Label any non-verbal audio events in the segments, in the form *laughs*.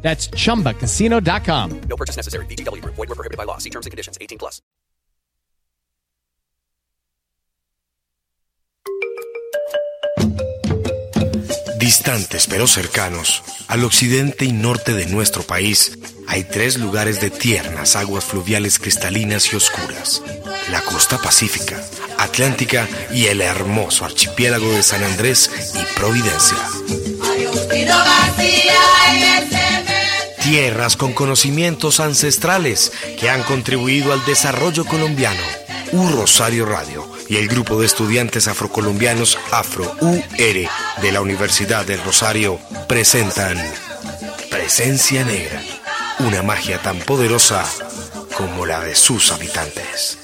That's chumbacasino.com. No purchase necessary. BGW. Void were prohibited by law. See terms and conditions. 18 plus. Distantes pero cercanos, al occidente y norte de nuestro país, hay tres lugares de tiernas aguas fluviales cristalinas y oscuras. La costa pacífica, atlántica y el hermoso archipiélago de San Andrés y Providencia. Tierras con conocimientos ancestrales que han contribuido al desarrollo colombiano. U Rosario Radio y el grupo de estudiantes afrocolombianos Afro-UR de la Universidad del Rosario presentan Presencia Negra, una magia tan poderosa como la de sus habitantes.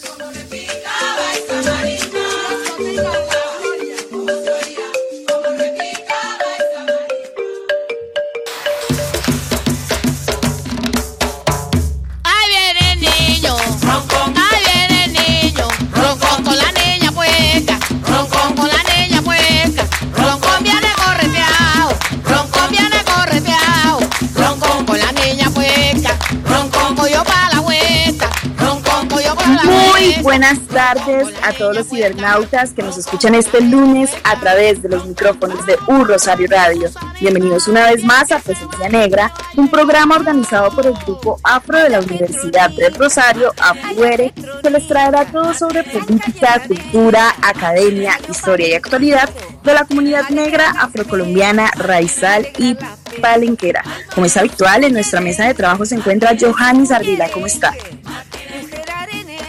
Muy buenas tardes a todos los cibernautas que nos escuchan este lunes a través de los micrófonos de U Rosario Radio. Bienvenidos una vez más a Presencia Negra, un programa organizado por el grupo Afro de la Universidad del Rosario, AFUERE, que les traerá todo sobre política, cultura, academia, historia y actualidad de la comunidad negra afrocolombiana, raizal y palenquera. Como es habitual, en nuestra mesa de trabajo se encuentra Johanny Ardila. ¿Cómo está?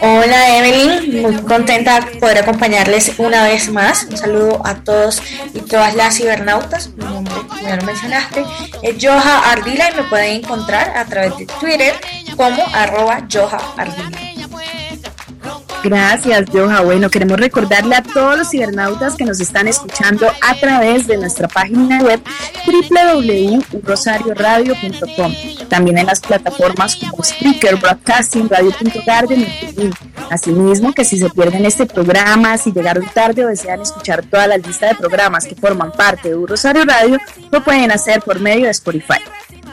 Hola Evelyn, muy contenta de poder acompañarles una vez más. Un saludo a todos y todas las cibernautas. Mi nombre, ya lo mencionaste, es Joja Ardila y me pueden encontrar a través de Twitter como arroba Joja Ardila. Gracias, Joja. Bueno, queremos recordarle a todos los cibernautas que nos están escuchando a través de nuestra página web www.rosarioradio.com. También en las plataformas como Spreaker, Broadcasting, Radio.garden y TuneIn. Asimismo, que si se pierden este programa, si llegaron tarde o desean escuchar toda la lista de programas que forman parte de Rosario Radio, lo pueden hacer por medio de Spotify.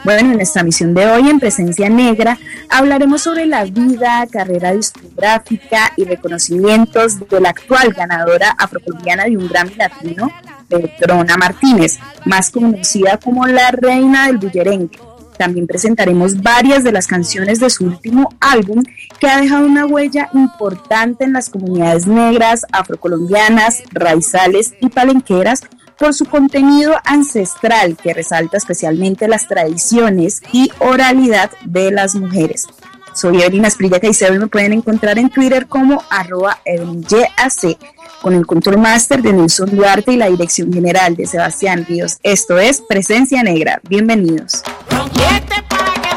Bueno, en esta misión de hoy, en Presencia Negra, hablaremos sobre la vida, carrera discográfica y reconocimientos de la actual ganadora afrocolombiana de un Grammy Latino, Petrona Martínez, más conocida como la reina del bullerengue. También presentaremos varias de las canciones de su último álbum que ha dejado una huella importante en las comunidades negras, afrocolombianas, raizales y palenqueras por su contenido ancestral que resalta especialmente las tradiciones y oralidad de las mujeres. Soy Evelyn Asprilla Caicedo y me pueden encontrar en Twitter como arroba EvelynYAC, con el control master de Nelson Duarte y la dirección general de Sebastián Ríos. Esto es Presencia Negra. Bienvenidos. Y este para que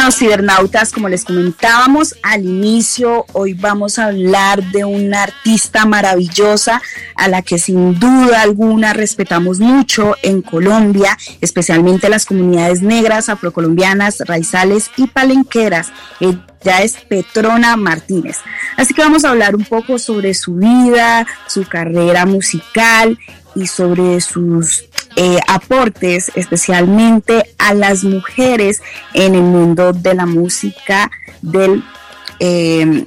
Bueno, cibernautas, como les comentábamos al inicio, hoy vamos a hablar de una artista maravillosa a la que sin duda alguna respetamos mucho en Colombia, especialmente las comunidades negras, afrocolombianas, raizales y palenqueras. Ella es Petrona Martínez. Así que vamos a hablar un poco sobre su vida, su carrera musical y sobre sus eh, aportes especialmente a las mujeres en el mundo de la música, del, eh,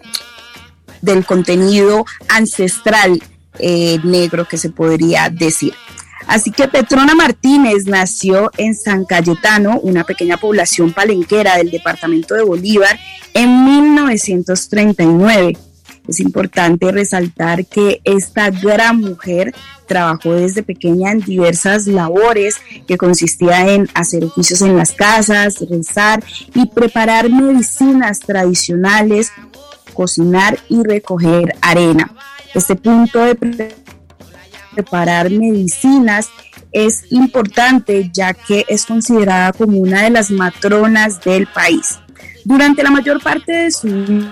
del contenido ancestral eh, negro que se podría decir. Así que Petrona Martínez nació en San Cayetano, una pequeña población palenquera del departamento de Bolívar, en 1939. Es importante resaltar que esta gran mujer trabajó desde pequeña en diversas labores que consistía en hacer oficios en las casas, rezar y preparar medicinas tradicionales, cocinar y recoger arena. Este punto de preparar medicinas es importante ya que es considerada como una de las matronas del país. Durante la mayor parte de su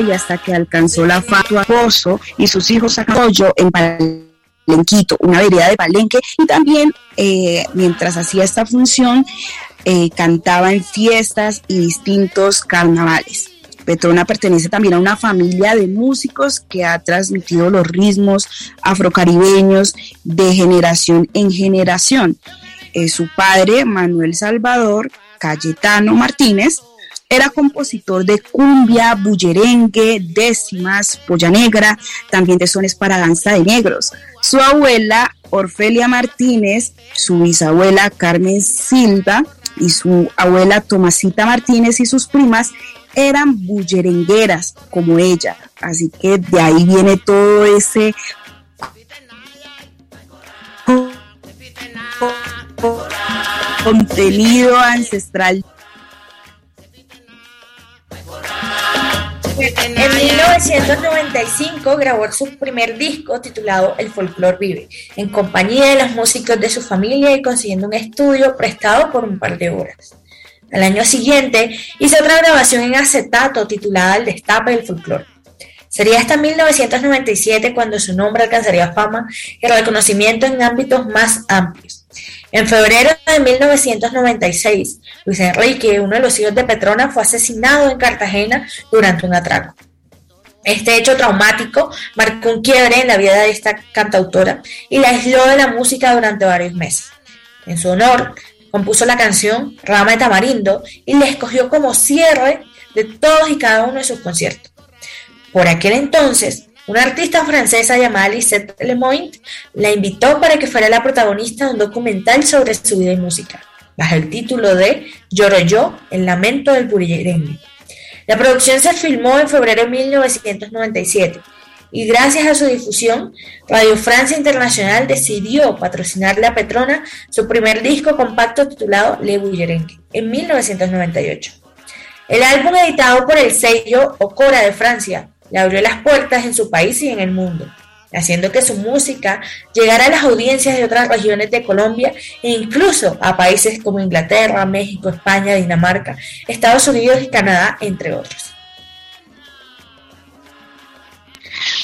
y hasta que alcanzó la fatua Pozo y sus hijos Apoyo en Palenquito, una vereda de Palenque, y también eh, mientras hacía esta función eh, cantaba en fiestas y distintos carnavales. Petrona pertenece también a una familia de músicos que ha transmitido los ritmos afrocaribeños de generación en generación. Eh, su padre, Manuel Salvador Cayetano Martínez, era compositor de cumbia, bullerengue, décimas, polla negra, también de sones para danza de negros. Su abuela, Orfelia Martínez, su bisabuela Carmen Silva y su abuela Tomasita Martínez y sus primas eran bullerengueras como ella. Así que de ahí viene todo ese contenido ancestral. En 1995 grabó su primer disco titulado El Folklore Vive, en compañía de los músicos de su familia y consiguiendo un estudio prestado por un par de horas. Al año siguiente hizo otra grabación en acetato titulada El Destape del Folklore. Sería hasta 1997 cuando su nombre alcanzaría fama y reconocimiento en ámbitos más amplios. En febrero de 1996, Luis Enrique, uno de los hijos de Petrona, fue asesinado en Cartagena durante un atraco. Este hecho traumático marcó un quiebre en la vida de esta cantautora y la aisló de la música durante varios meses. En su honor, compuso la canción Rama de Tamarindo y la escogió como cierre de todos y cada uno de sus conciertos. Por aquel entonces, una artista francesa llamada Lisette Lemoyne la invitó para que fuera la protagonista de un documental sobre su vida y música, bajo el título de Lloro yo, el lamento del bullerengue. La producción se filmó en febrero de 1997 y gracias a su difusión, Radio Francia Internacional decidió patrocinarle a Petrona su primer disco compacto titulado Le Bullerengue en 1998. El álbum editado por el sello Ocora de Francia le abrió las puertas en su país y en el mundo, haciendo que su música llegara a las audiencias de otras regiones de Colombia e incluso a países como Inglaterra, México, España, Dinamarca, Estados Unidos y Canadá, entre otros.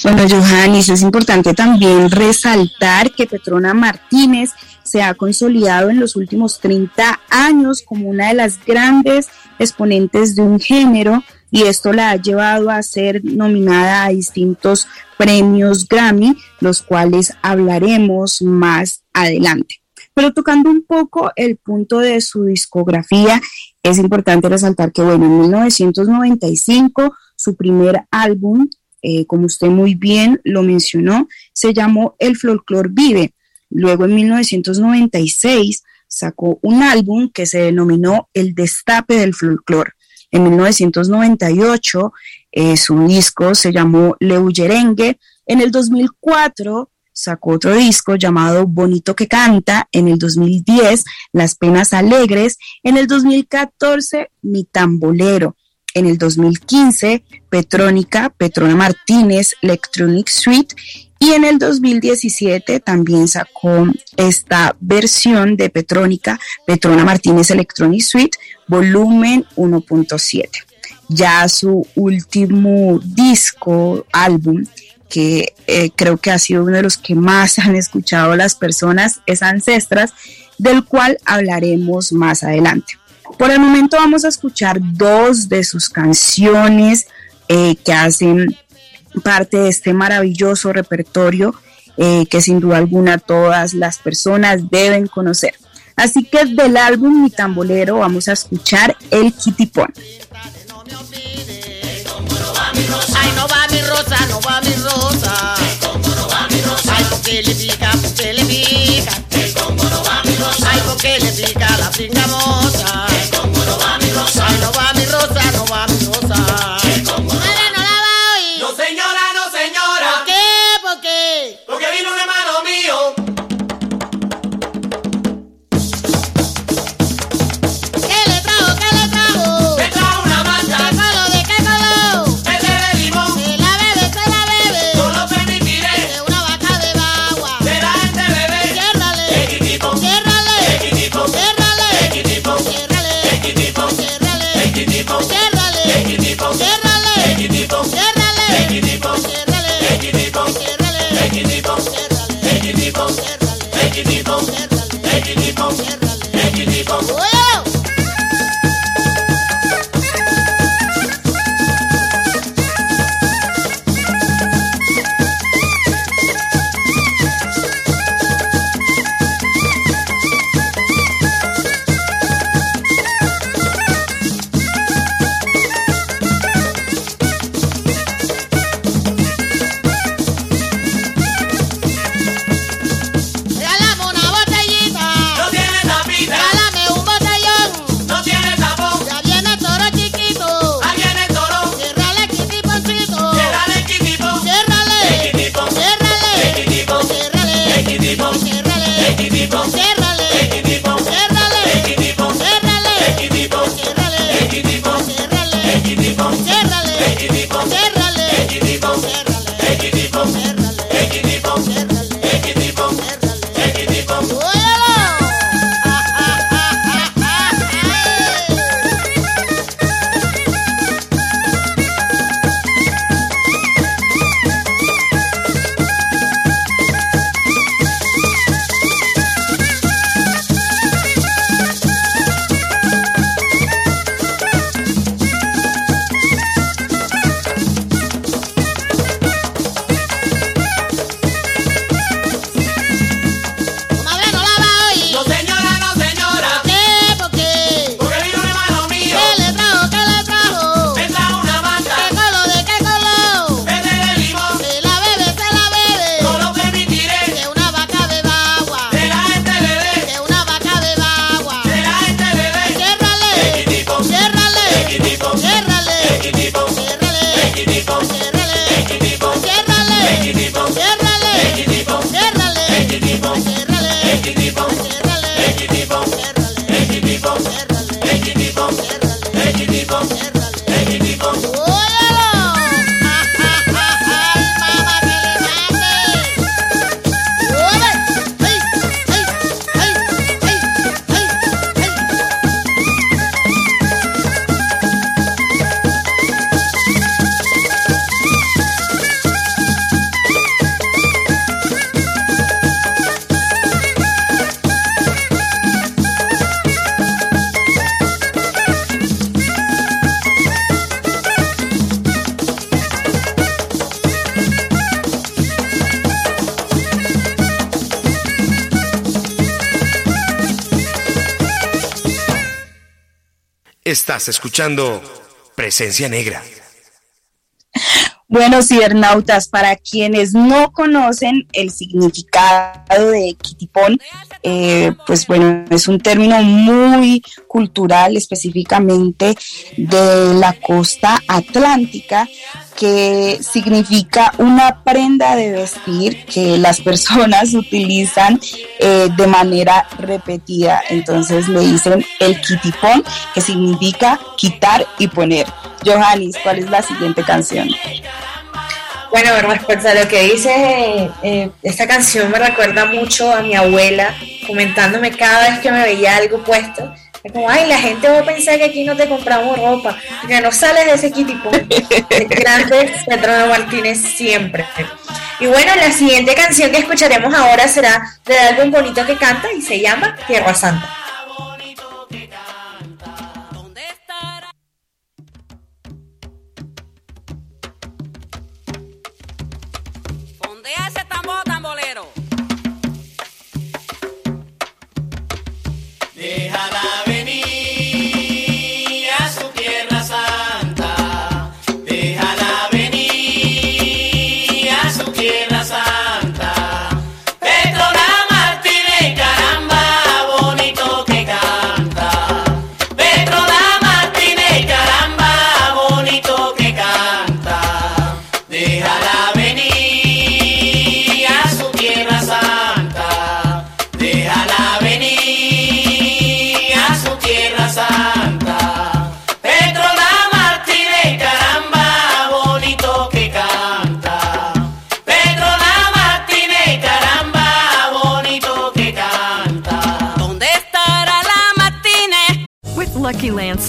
Bueno, Johannes, es importante también resaltar que Petrona Martínez se ha consolidado en los últimos 30 años como una de las grandes exponentes de un género y esto la ha llevado a ser nominada a distintos premios Grammy, los cuales hablaremos más adelante. Pero tocando un poco el punto de su discografía, es importante resaltar que, bueno, en 1995 su primer álbum, eh, como usted muy bien lo mencionó, se llamó El Folklore Vive. Luego en 1996 sacó un álbum que se denominó El Destape del Folklore. En 1998 eh, su disco se llamó Leuyerengue. En el 2004 sacó otro disco llamado Bonito que Canta. En el 2010 Las Penas Alegres. En el 2014 Mi Tambolero. En el 2015 Petrónica, Petrona Martínez, Electronic Suite y en el 2017 también sacó esta versión de Petrónica, Petrona Martínez Electronic Suite, volumen 1.7. Ya su último disco, álbum, que eh, creo que ha sido uno de los que más *laughs* han escuchado las personas, es Ancestras, del cual hablaremos más adelante. Por el momento vamos a escuchar dos de sus canciones eh, que hacen parte de este maravilloso repertorio eh, que sin duda alguna todas las personas deben conocer. Así que del álbum Mi Tambolero vamos a escuchar El Kitipón. Ay. Estás escuchando Presencia Negra. Bueno, cibernautas, para quienes no conocen el significado de Kitipón, eh, pues bueno, es un término muy cultural específicamente de la costa atlántica que significa una prenda de vestir que las *laughs* personas utilizan eh, de manera repetida. Entonces le dicen el quitipón, que significa quitar y poner. Johannes, ¿cuál es la siguiente canción? Bueno, respecto a pues, pues, lo que dices, eh, esta canción me recuerda mucho a mi abuela comentándome cada vez que me veía algo puesto. Es como, ay, la gente va a pensar que aquí no te compramos ropa, que no sales de ese tipo Grande Petrona Martínez siempre. Y bueno, la siguiente canción que escucharemos ahora será de algo bonito que canta y se llama Tierra Santa.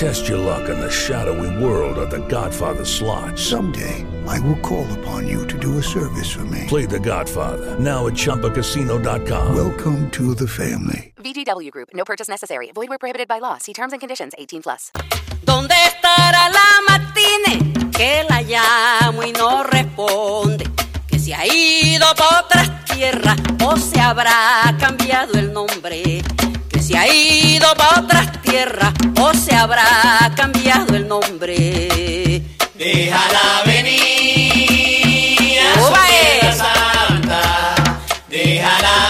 Test your luck in the shadowy world of The Godfather slot. Someday, I will call upon you to do a service for me. Play The Godfather now at ChumbaCasino.com. Welcome to the family. VGW Group. No purchase necessary. Void where prohibited by law. See terms and conditions. 18 plus. ¿Dónde estará la Martínez? Que la llamo y no responde. Que se ha ido para otras tierras o se habrá cambiado el nombre. Se ha ido para otras tierras o se habrá cambiado el nombre. Déjala venir a su tierra eh. santa. Déjala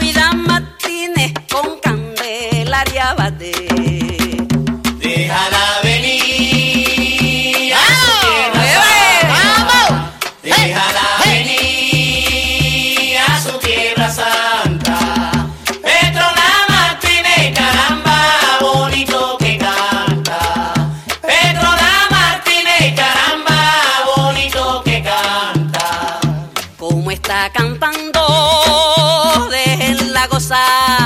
Vida Martínez con Candelaria Valdés. side.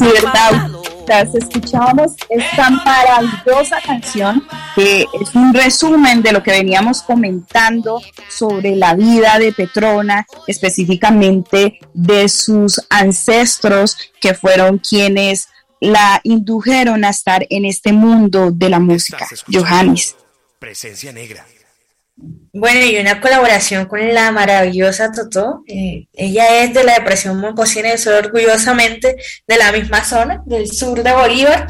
Verdad. Escuchábamos esta maravillosa canción que es un resumen de lo que veníamos comentando sobre la vida de Petrona, específicamente de sus ancestros que fueron quienes la indujeron a estar en este mundo de la música. Johannes. Presencia negra. Bueno, y una colaboración con la maravillosa Totó. eh, ella es de la depresión Moncocina y soy orgullosamente de la misma zona, del sur de Bolívar.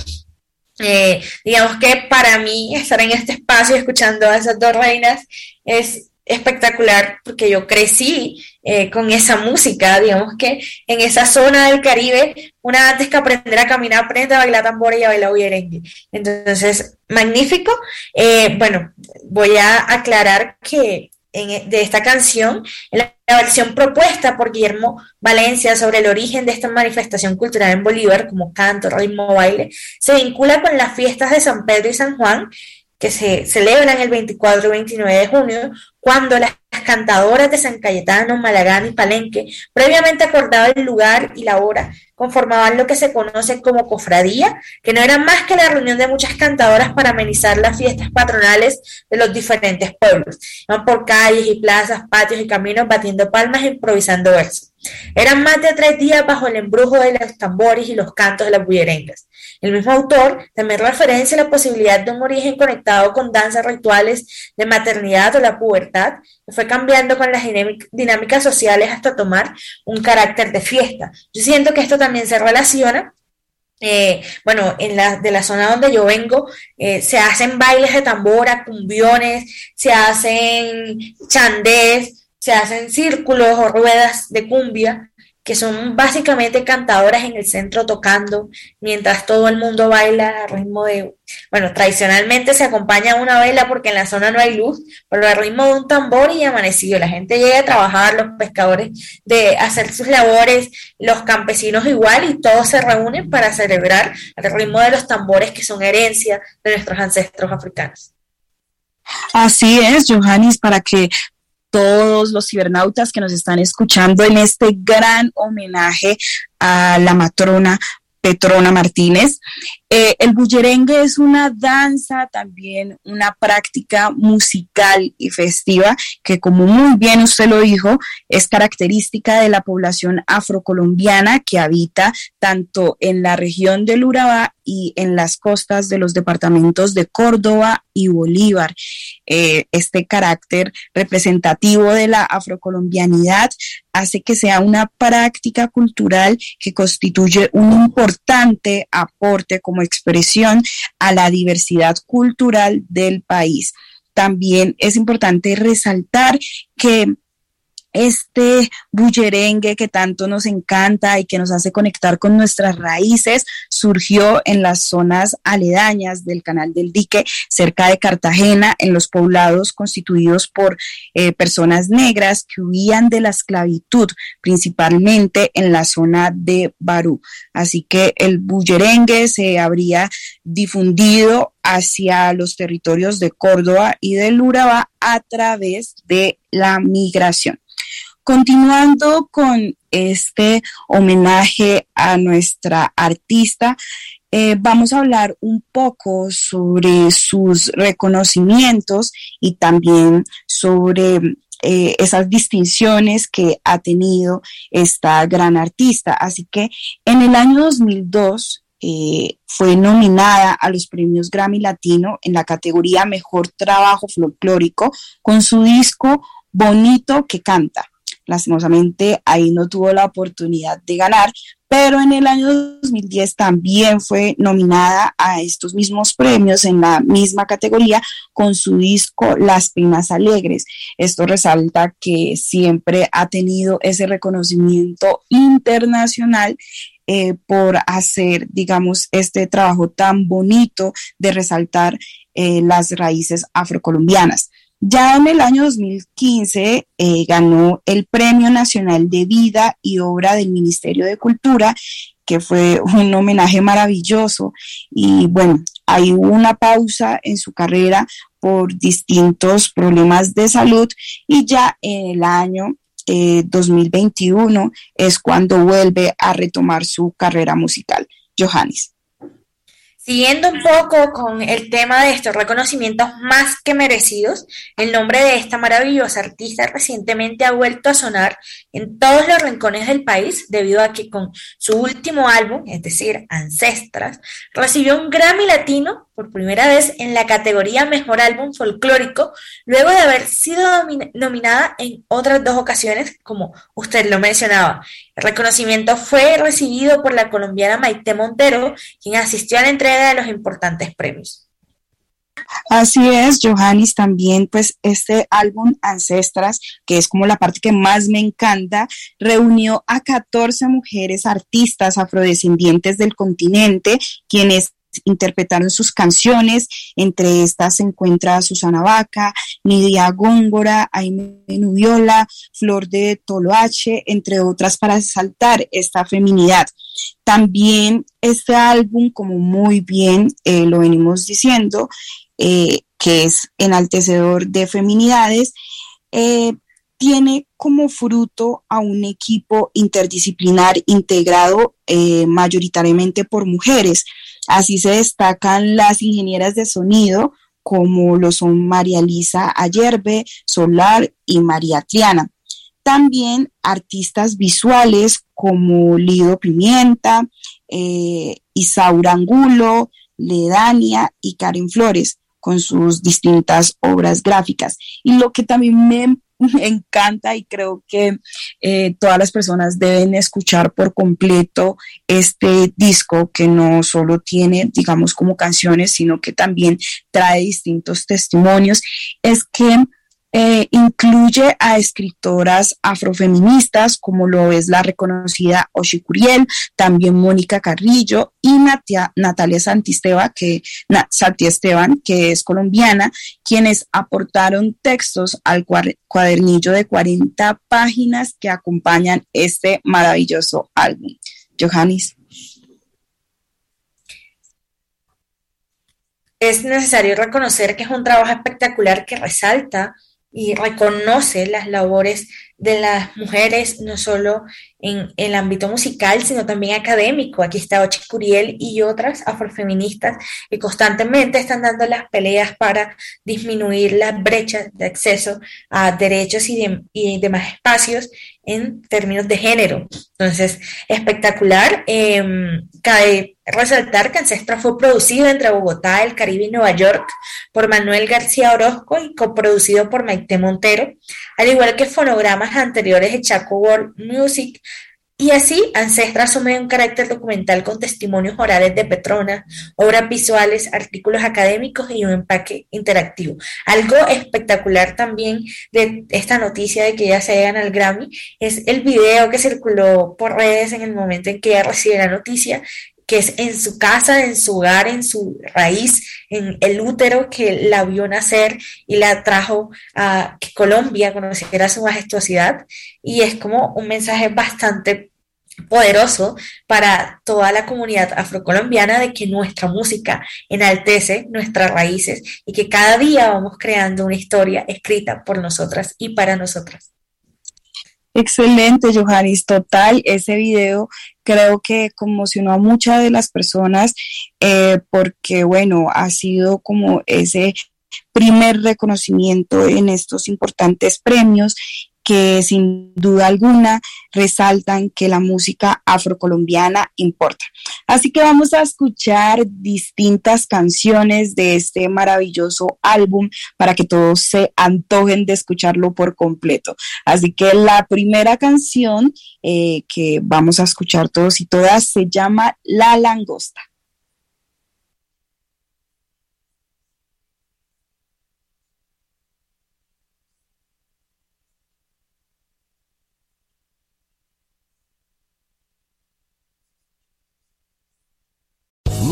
Eh, digamos que para mí estar en este espacio escuchando a esas dos reinas es espectacular porque yo crecí eh, con esa música, digamos que en esa zona del Caribe, una antes que aprender a caminar, aprende a bailar tambora y a bailar bullerengue. Entonces, magnífico. Eh, bueno, voy a aclarar que en- de esta canción, la, la versión propuesta por Guillermo Valencia sobre el origen de esta manifestación cultural en Bolívar, como canto, ritmo, baile, se vincula con las fiestas de San Pedro y San Juan, que se celebran el 24 y 29 de junio, cuando las cantadoras de San Cayetano, Malagán y Palenque, previamente acordado el lugar y la hora, conformaban lo que se conoce como cofradía, que no era más que la reunión de muchas cantadoras para amenizar las fiestas patronales de los diferentes pueblos. Iban por calles y plazas, patios y caminos batiendo palmas e improvisando versos. Eran más de tres días bajo el embrujo de los tambores y los cantos de las bullerengas. El mismo autor también referencia la posibilidad de un origen conectado con danzas rituales de maternidad o la pubertad, que fue cambiando con las dinámic- dinámicas sociales hasta tomar un carácter de fiesta. Yo siento que esto también se relaciona eh, bueno, en la, de la zona donde yo vengo, eh, se hacen bailes de tambora, cumbiones, se hacen chandés, se hacen círculos o ruedas de cumbia, que son básicamente cantadoras en el centro tocando, mientras todo el mundo baila a ritmo de, bueno, tradicionalmente se acompaña a una vela porque en la zona no hay luz, pero al ritmo de un tambor y amanecido. La gente llega a trabajar, los pescadores de hacer sus labores, los campesinos igual, y todos se reúnen para celebrar al ritmo de los tambores que son herencia de nuestros ancestros africanos. Así es, Johannes, para que todos los cibernautas que nos están escuchando en este gran homenaje a la matrona Petrona Martínez. Eh, el bullerengue es una danza, también una práctica musical y festiva que, como muy bien usted lo dijo, es característica de la población afrocolombiana que habita tanto en la región del Urabá y en las costas de los departamentos de Córdoba y Bolívar. Eh, este carácter representativo de la afrocolombianidad hace que sea una práctica cultural que constituye un importante aporte como expresión a la diversidad cultural del país. También es importante resaltar que este bullerengue que tanto nos encanta y que nos hace conectar con nuestras raíces surgió en las zonas aledañas del canal del dique cerca de Cartagena en los poblados constituidos por eh, personas negras que huían de la esclavitud principalmente en la zona de Barú. Así que el bullerengue se habría difundido hacia los territorios de Córdoba y del Urabá a través de la migración Continuando con este homenaje a nuestra artista, eh, vamos a hablar un poco sobre sus reconocimientos y también sobre eh, esas distinciones que ha tenido esta gran artista. Así que en el año 2002 eh, fue nominada a los premios Grammy Latino en la categoría Mejor Trabajo Folclórico con su disco Bonito que Canta. Lastimosamente ahí no tuvo la oportunidad de ganar, pero en el año 2010 también fue nominada a estos mismos premios en la misma categoría con su disco Las Penas Alegres. Esto resalta que siempre ha tenido ese reconocimiento internacional eh, por hacer, digamos, este trabajo tan bonito de resaltar eh, las raíces afrocolombianas. Ya en el año 2015 eh, ganó el Premio Nacional de Vida y Obra del Ministerio de Cultura, que fue un homenaje maravilloso. Y bueno, hay una pausa en su carrera por distintos problemas de salud y ya en el año 2021 eh, es cuando vuelve a retomar su carrera musical. Johannes. Siguiendo un poco con el tema de estos reconocimientos más que merecidos, el nombre de esta maravillosa artista recientemente ha vuelto a sonar en todos los rincones del país debido a que con su último álbum, es decir, Ancestras, recibió un Grammy Latino por primera vez en la categoría Mejor Álbum Folclórico, luego de haber sido nominada en otras dos ocasiones, como usted lo mencionaba. El reconocimiento fue recibido por la colombiana Maite Montero, quien asistió a la entrega de los importantes premios. Así es, Johannes, también pues este álbum Ancestras, que es como la parte que más me encanta, reunió a 14 mujeres artistas afrodescendientes del continente, quienes interpretaron sus canciones. Entre estas se encuentra Susana Vaca, Nidia Góngora, Aime Nubiola, Flor de Toloache, entre otras, para exaltar esta feminidad. También este álbum, como muy bien eh, lo venimos diciendo, eh, que es enaltecedor de feminidades, eh, tiene como fruto a un equipo interdisciplinar integrado mayoritariamente por mujeres. Así se destacan las ingenieras de sonido, como lo son María Lisa Ayerbe, Solar y María Triana. También artistas visuales como Lido Pimienta, eh, Isaura Angulo, Ledania y Karen Flores con sus distintas obras gráficas. Y lo que también me *laughs* encanta y creo que eh, todas las personas deben escuchar por completo este disco que no solo tiene, digamos, como canciones, sino que también trae distintos testimonios, es que eh, incluye a escritoras afrofeministas como lo es la reconocida Oshi Curiel, también Mónica Carrillo y Natalia Santisteban, que, Esteban, que es colombiana, quienes aportaron textos al cuadernillo de 40 páginas que acompañan este maravilloso álbum. Johannes. Es necesario reconocer que es un trabajo espectacular que resalta y reconoce las labores de las mujeres, no solo en el ámbito musical, sino también académico. Aquí está Ochi Curiel y otras afrofeministas que constantemente están dando las peleas para disminuir las brechas de acceso a derechos y, y demás espacios en términos de género. Entonces, espectacular. Em, cabe resaltar que Ancestra fue producido entre Bogotá, el Caribe y Nueva York por Manuel García Orozco y coproducido por Maite Montero, al igual que fonogramas anteriores de Chaco World Music, y así, Ancestra asume un carácter documental con testimonios orales de Petrona, obras visuales, artículos académicos y un empaque interactivo. Algo espectacular también de esta noticia de que ya se llegan al Grammy es el video que circuló por redes en el momento en que ella recibe la noticia, que es en su casa, en su hogar, en su raíz, en el útero que la vio nacer y la trajo a que Colombia conociera su majestuosidad. Y es como un mensaje bastante poderoso para toda la comunidad afrocolombiana de que nuestra música enaltece nuestras raíces y que cada día vamos creando una historia escrita por nosotras y para nosotras. Excelente, Johannes. Total, ese video creo que conmocionó a muchas de las personas eh, porque, bueno, ha sido como ese primer reconocimiento en estos importantes premios que sin duda alguna resaltan que la música afrocolombiana importa. Así que vamos a escuchar distintas canciones de este maravilloso álbum para que todos se antojen de escucharlo por completo. Así que la primera canción eh, que vamos a escuchar todos y todas se llama La Langosta.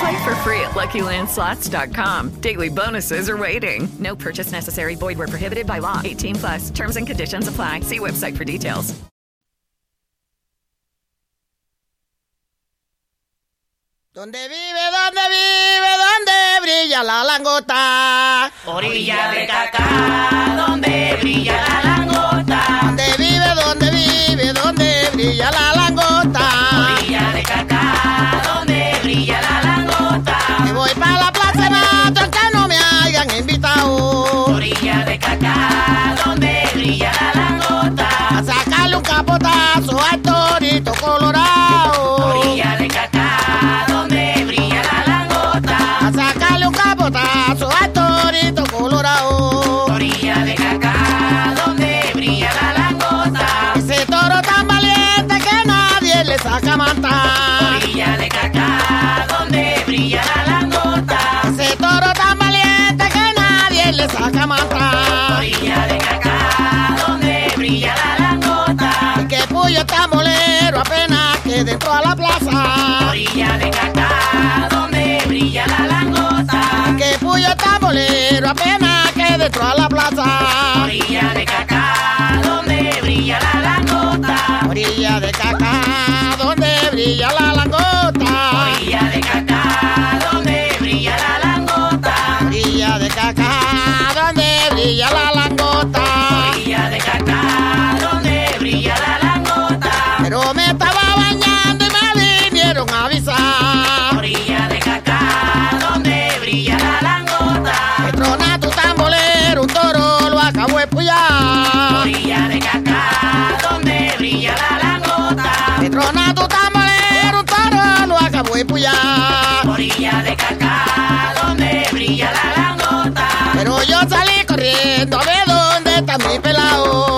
Play for free at LuckyLandSlots.com. Daily bonuses are waiting. No purchase necessary. Void where prohibited by law. 18 plus. Terms and conditions apply. See website for details. ¿Dónde vive, dónde vive, dónde brilla la langota? Orilla de Cacá, donde brilla la langota. ¿Dónde vive, dónde vive, dónde brilla la langota? Capotazo al torito colorado. Orilla de Cacá, donde brilla la langota. A sacarle un capotazo al torito colorado. Orilla de Cacá, donde brilla la langota. Ese toro tan valiente que nadie le saca manta. Orilla de Cacá, donde brilla la langota. Ese toro tan valiente que nadie le saca manta. Orilla de Cacá, donde brilla la langota. Bolero apenas que dentro a la plaza. Orilla de Cacá, donde brilla la langota. Y que puyo tan bolero apenas que dentro a la plaza. Orilla de Cacá, donde brilla la langota. Orilla de caca, donde brilla la langota. Orilla de Cacá, donde brilla la langota. Orilla de caca, donde brilla la langota. De pullar. Orilla de Cacá, donde brilla la langota. Que trona tu tambolero, un toro lo acabó de pullar. Orilla de Cacá, donde brilla la langota. Pero yo salí corriendo a ver dónde está mi pelao.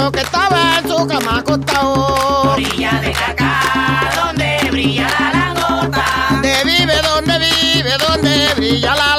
Tambolero que estaba en su cama acostado. Orilla de Cacá, donde brilla la langota. ¿Dónde vive, dónde vive, dónde brilla la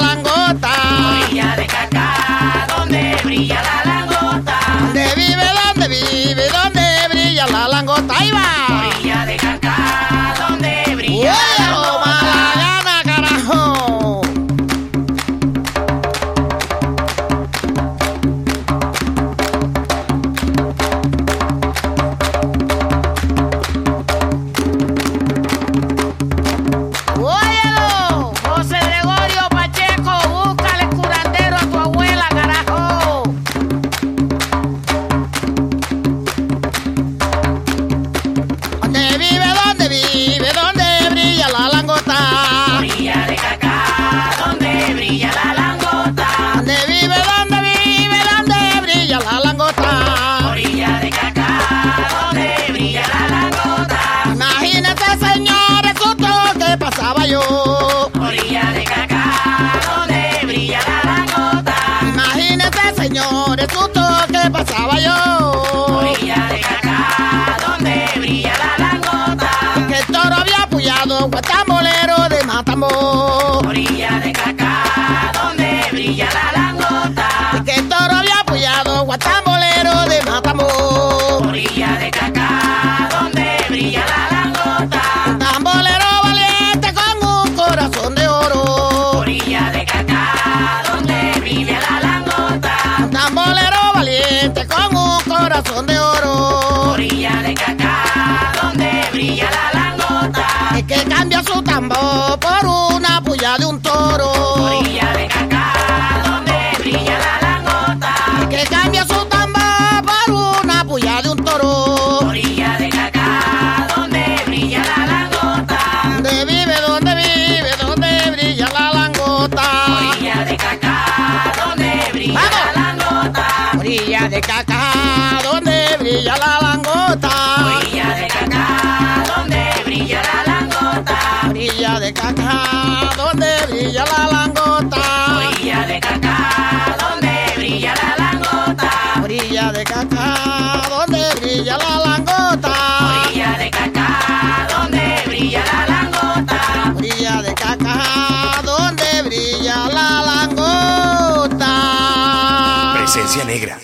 negra.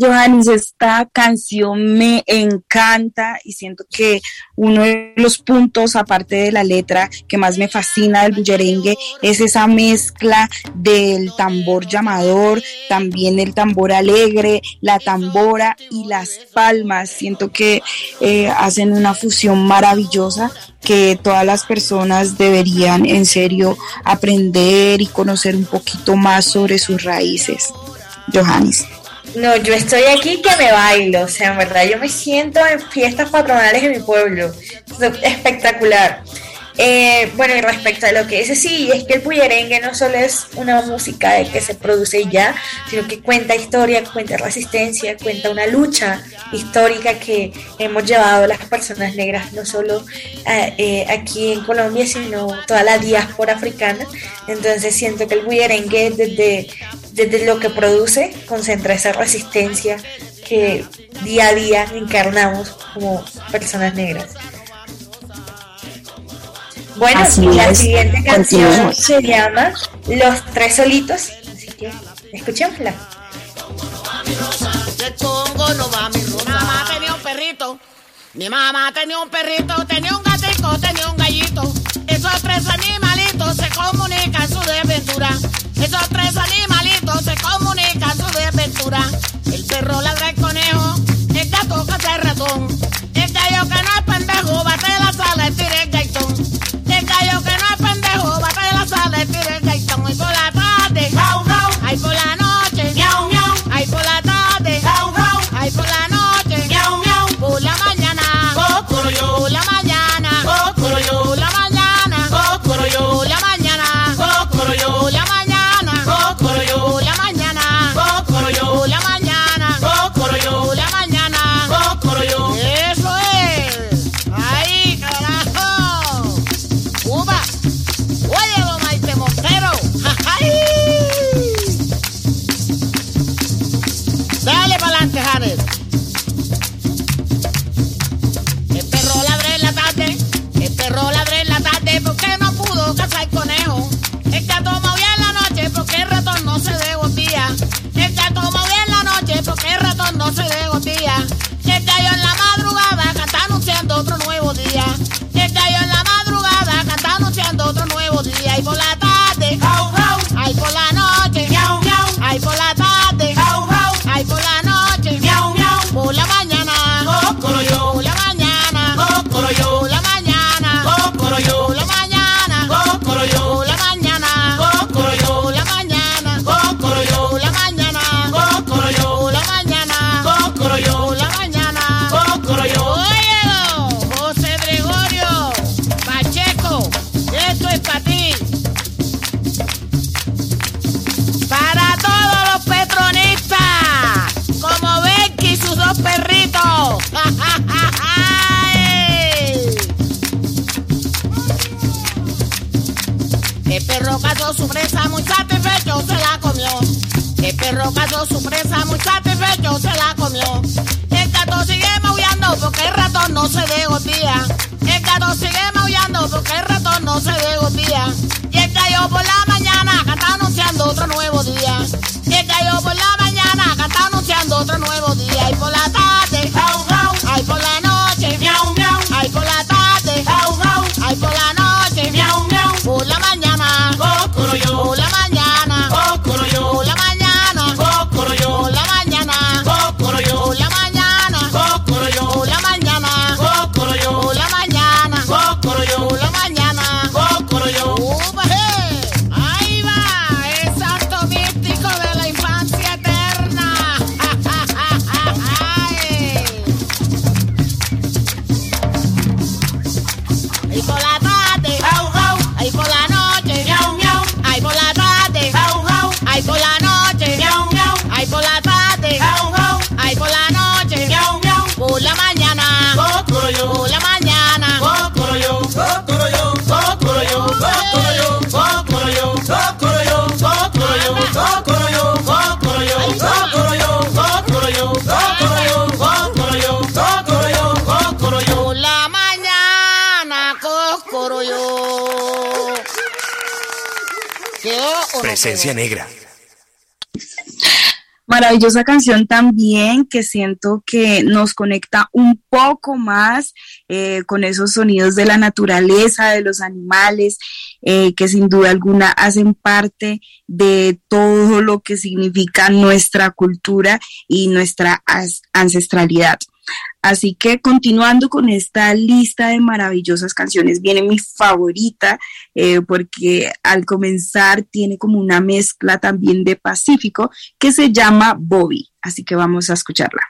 Johannes, esta canción me encanta y siento que uno de los puntos, aparte de la letra, que más me fascina del bullerengue es esa mezcla del tambor llamador, también el tambor alegre, la tambora y las palmas. Siento que eh, hacen una fusión maravillosa que todas las personas deberían en serio aprender y conocer un poquito más sobre sus raíces. Johannes. No, yo estoy aquí que me bailo, o sea, en verdad yo me siento en fiestas patronales de mi pueblo. Es espectacular. Eh, bueno, y respecto a lo que dice, sí, es que el bullerengue no solo es una música de que se produce ya, sino que cuenta historia, cuenta resistencia, cuenta una lucha histórica que hemos llevado las personas negras, no solo eh, eh, aquí en Colombia, sino toda la diáspora africana. Entonces siento que el bullerengue desde, desde lo que produce concentra esa resistencia que día a día encarnamos como personas negras. Bueno, Así la es. siguiente canción se llama Los Tres Solitos, así que escuchémosla. Mi mamá tenía un perrito. Mi mamá tenía un perrito, tenía un gatico, tenía un gallito. Esos tres animalitos se comunican su desventura. Esos tres animalitos se comunican su desventura. El perro ladra el conejo, el gato caza el ratón. El gallo que no es pendejo, bate la sala y tira el. tiene el gaitón por la tarde. Jau, jau. Ahí por la noche. Esencia Negra. Maravillosa canción también que siento que nos conecta un poco más eh, con esos sonidos de la naturaleza, de los animales, eh, que sin duda alguna hacen parte de todo lo que significa nuestra cultura y nuestra ancestralidad. Así que continuando con esta lista de maravillosas canciones, viene mi favorita, eh, porque al comenzar tiene como una mezcla también de Pacífico que se llama Bobby. Así que vamos a escucharla.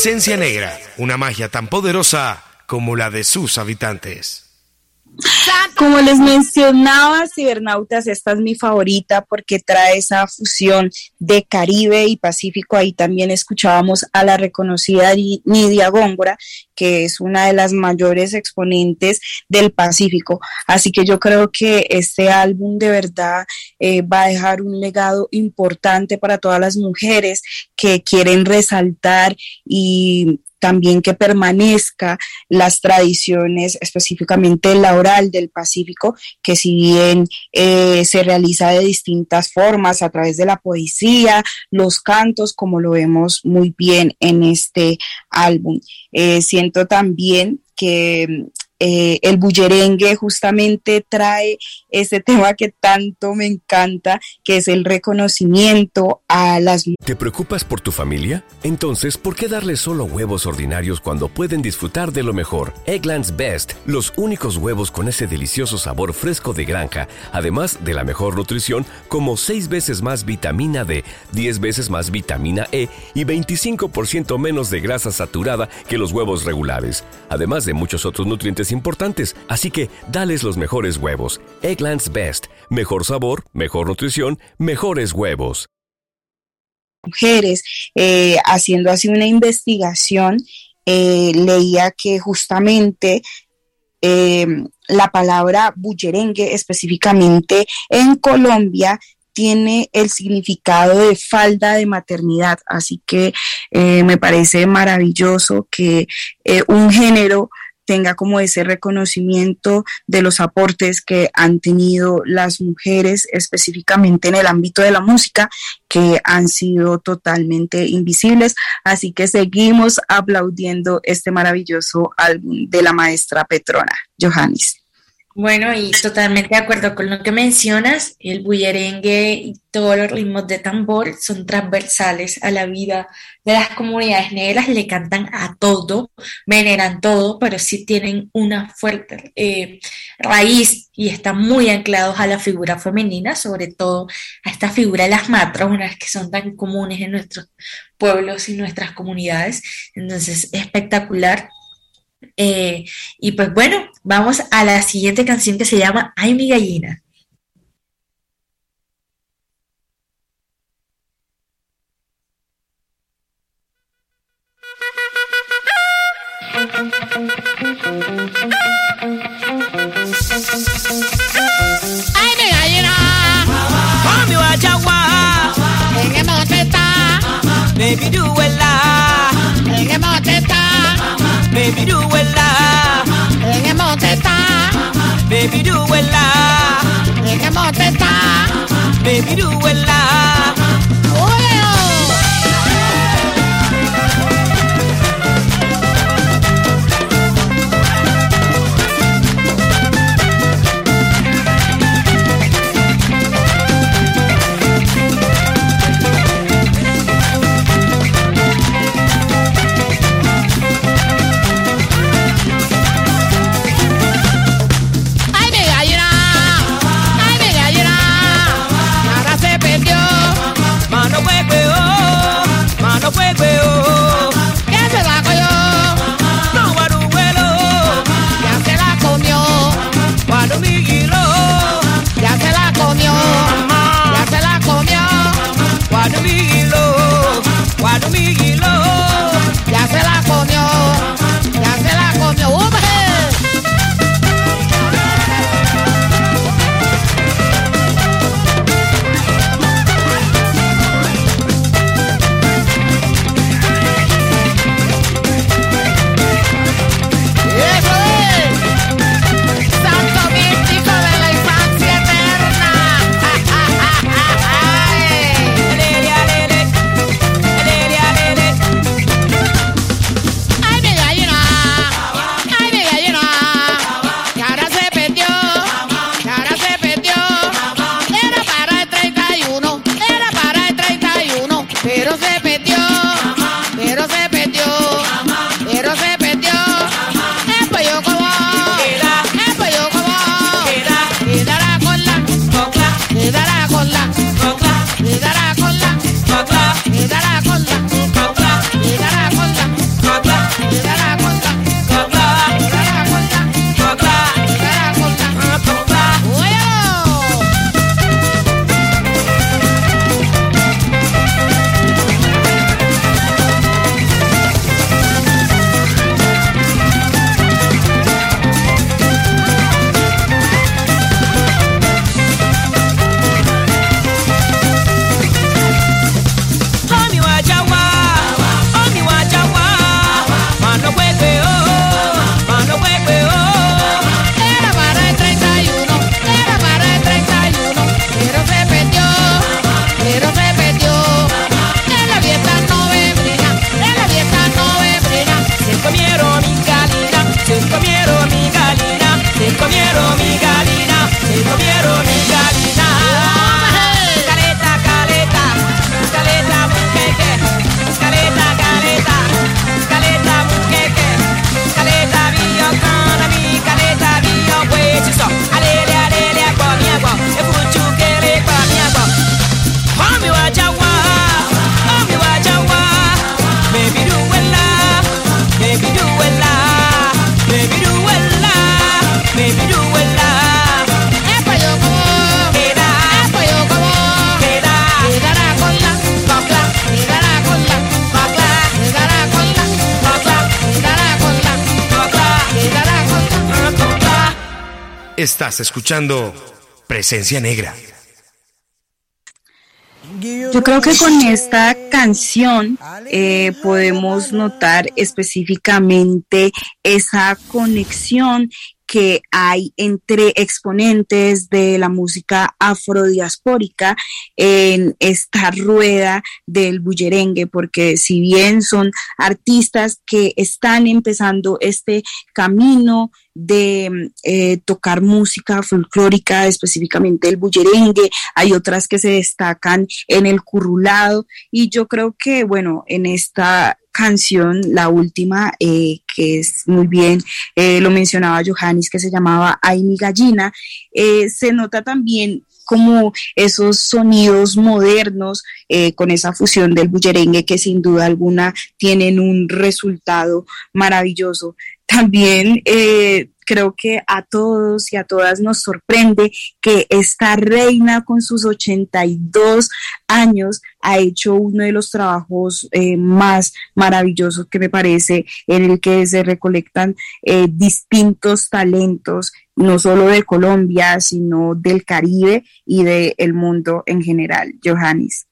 Esencia Negra, una magia tan poderosa como la de sus habitantes. Como les mencionaba, Cibernautas, esta es mi favorita porque trae esa fusión de Caribe y Pacífico. Ahí también escuchábamos a la reconocida Nidia Góngora, que es una de las mayores exponentes del Pacífico. Así que yo creo que este álbum de verdad eh, va a dejar un legado importante para todas las mujeres que quieren resaltar y también que permanezca las tradiciones, específicamente la oral del Pacífico, que si bien eh, se realiza de distintas formas a través de la poesía, los cantos, como lo vemos muy bien en este álbum. Eh, siento también que eh, el bullerengue justamente trae ese tema que tanto me encanta, que es el reconocimiento a las ¿Te preocupas por tu familia? Entonces, ¿por qué darles solo huevos ordinarios cuando pueden disfrutar de lo mejor? Eggland's Best, los únicos huevos con ese delicioso sabor fresco de granja, además de la mejor nutrición, como 6 veces más vitamina D, 10 veces más vitamina E y 25% menos de grasa saturada que los huevos regulares, además de muchos otros nutrientes importantes. Así que, dales los mejores huevos. Eggland's Best, mejor sabor, mejor nutrición, mejores huevos. Mujeres, eh, haciendo así una investigación, eh, leía que justamente eh, la palabra bullerengue específicamente en Colombia tiene el significado de falda de maternidad, así que me parece maravilloso que un género tenga como ese reconocimiento de los aportes que han tenido las mujeres específicamente en el ámbito de la música que han sido totalmente invisibles. Así que seguimos aplaudiendo este maravilloso álbum de la maestra Petrona, Johannes. Bueno, y totalmente de acuerdo con lo que mencionas, el bullerengue y todos los ritmos de tambor son transversales a la vida de las comunidades negras, le cantan a todo, veneran todo, pero sí tienen una fuerte eh, raíz y están muy anclados a la figura femenina, sobre todo a esta figura de las matronas que son tan comunes en nuestros pueblos y nuestras comunidades. Entonces, espectacular eh, y pues bueno, vamos a la siguiente canción que se llama Ay mi gallina. Ay, mi gallina. Mami guachagua. En el monte está. Baby duela. Baby duela. En el monte está. Baby duela. En el monte está. Baby duela. Ay, Presencia Negra. Yo creo que con esta canción eh, podemos notar específicamente esa conexión que hay entre exponentes de la música afrodiaspórica en esta rueda del bullerengue, porque si bien son artistas que están empezando este camino de eh, tocar música folclórica, específicamente el bullerengue, hay otras que se destacan en el currulado y yo creo que, bueno, en esta canción, la última, eh, que es muy bien, eh, lo mencionaba Johannes, que se llamaba Ay mi gallina, se nota también como esos sonidos modernos con esa fusión del bullerengue que sin duda alguna tienen un resultado maravilloso. También eh, creo que a todos y a todas nos sorprende que esta reina con sus 82 años ha hecho uno de los trabajos eh, más maravillosos que me parece en el que se recolectan eh, distintos talentos no solo de Colombia, sino del Caribe y del mundo en general. Johannes.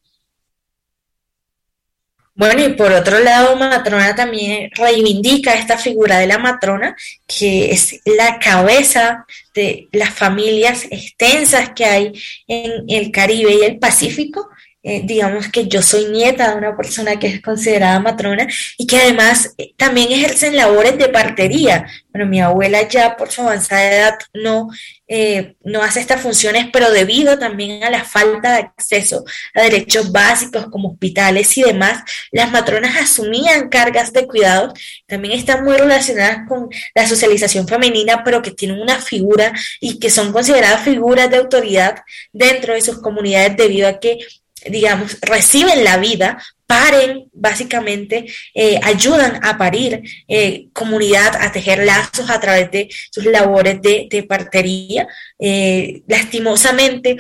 Bueno, y por otro lado, Matrona también reivindica esta figura de la matrona, que es la cabeza de las familias extensas que hay en el Caribe y el Pacífico, eh, digamos que yo soy nieta de una persona que es considerada matrona y que además eh, también ejercen labores de partería. Bueno, mi abuela ya por su avanzada edad no, eh, no hace estas funciones, pero debido también a la falta de acceso a derechos básicos como hospitales y demás, las matronas asumían cargas de cuidado. También están muy relacionadas con la socialización femenina, pero que tienen una figura y que son consideradas figuras de autoridad dentro de sus comunidades debido a que digamos, reciben la vida, paren, básicamente, eh, ayudan a parir eh, comunidad, a tejer lazos a través de sus labores de, partería. Eh, lastimosamente,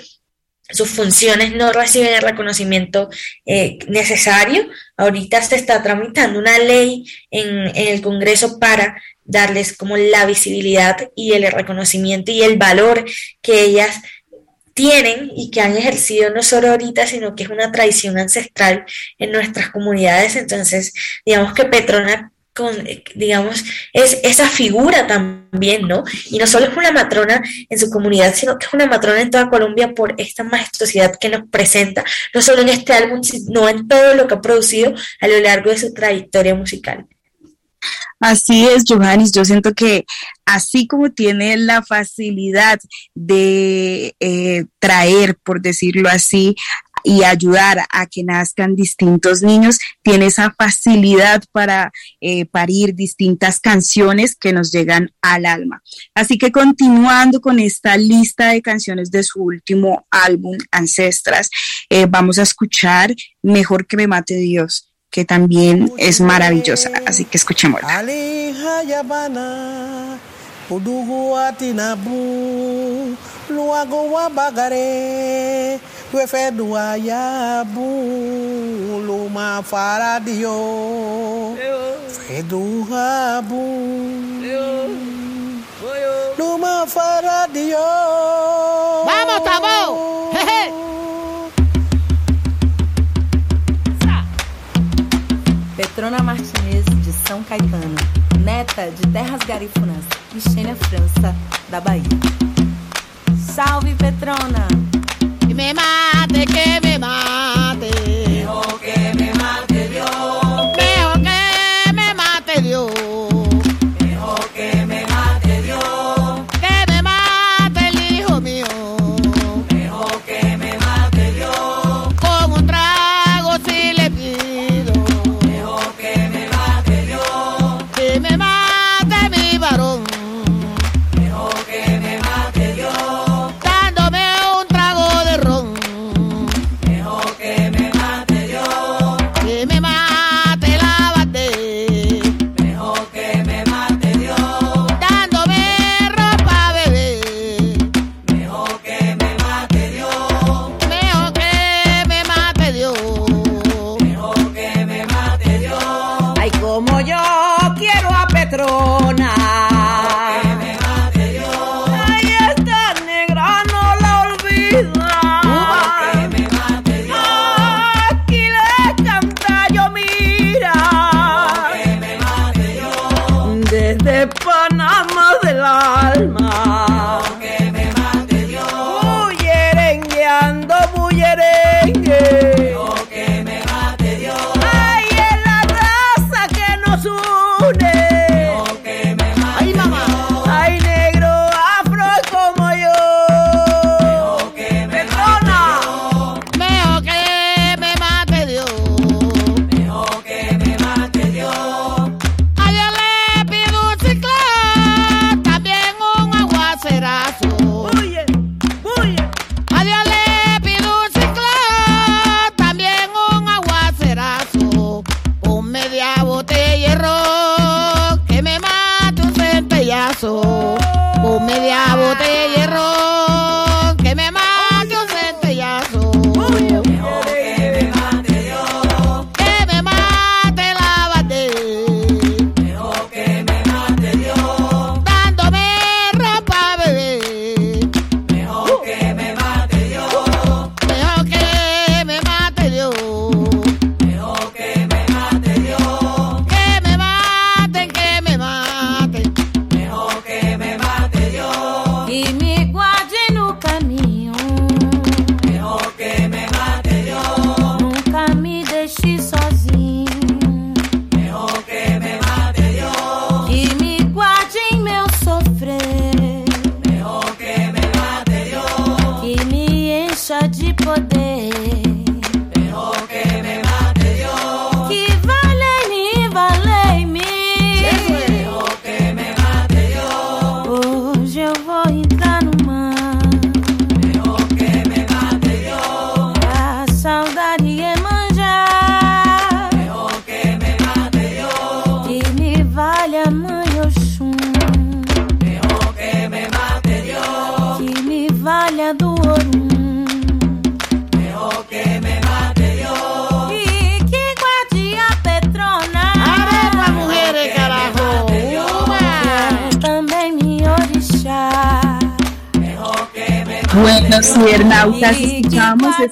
sus funciones no reciben el reconocimiento necesario. Ahorita se está tramitando una ley en, en el Congreso para darles como la visibilidad y el reconocimiento y el valor que ellas tienen y que han ejercido no solo ahorita, sino que es una tradición ancestral en nuestras comunidades. Entonces, digamos que Petrona con, digamos, es esa figura también, ¿no? Y no solo es una matrona en su comunidad, sino que es una matrona en toda Colombia por esta majestuosidad que nos presenta, no solo en este álbum, sino en todo lo que ha producido a lo largo de su trayectoria musical. Así es, Johannes. Yo siento que así como tiene la facilidad de eh, traer, por decirlo así, y ayudar a que nazcan distintos niños, tiene esa facilidad para eh, parir distintas canciones que nos llegan al alma. Así que continuando con esta lista de canciones de su último álbum, Ancestras, eh, vamos a escuchar Mejor que me mate Dios que también es maravillosa. Así que escuchémosla. luago wa *laughs* Petrona Martinez, de São Caetano, neta de Terras Garifunas e Xênia França, da Bahia. Salve, Petrona! Que me mate, que me mate.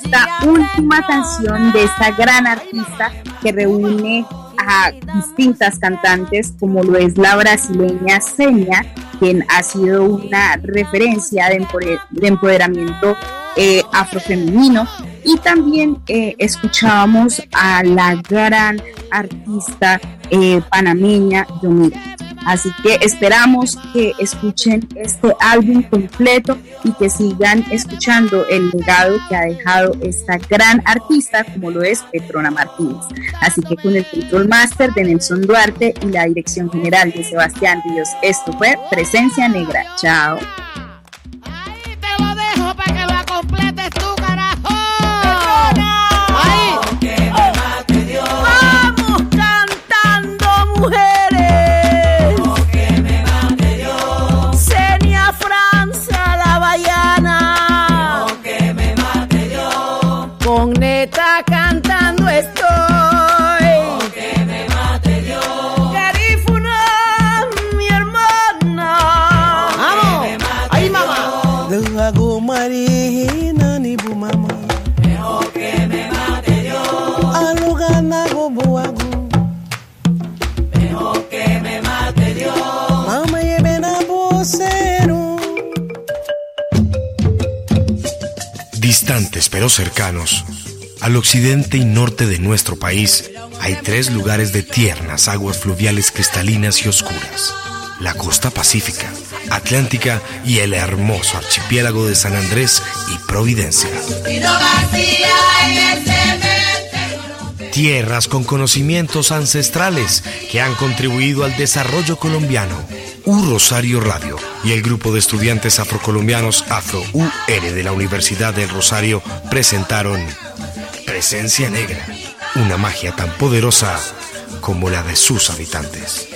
Esta última canción de esta gran artista que reúne a distintas cantantes, como lo es la brasileña Seña, quien ha sido una referencia de, empoder- de empoderamiento eh, afrofemenino. Y también eh, escuchábamos a la gran artista eh, panameña Yomira. Así que esperamos que escuchen este álbum completo y que sigan escuchando el legado que ha dejado esta gran artista como lo es Petrona Martínez. Así que con el control master de Nelson Duarte y la dirección general de Sebastián Ríos, esto fue Presencia Negra. Chao. Cercanos, al occidente y norte de nuestro país hay tres lugares de tiernas aguas fluviales cristalinas y oscuras. La costa pacífica, atlántica y el hermoso archipiélago de San Andrés y Providencia. Tierras con conocimientos ancestrales que han contribuido al desarrollo colombiano. U Rosario Radio y el grupo de estudiantes afrocolombianos Afro UR de la Universidad del Rosario presentaron Presencia Negra, una magia tan poderosa como la de sus habitantes.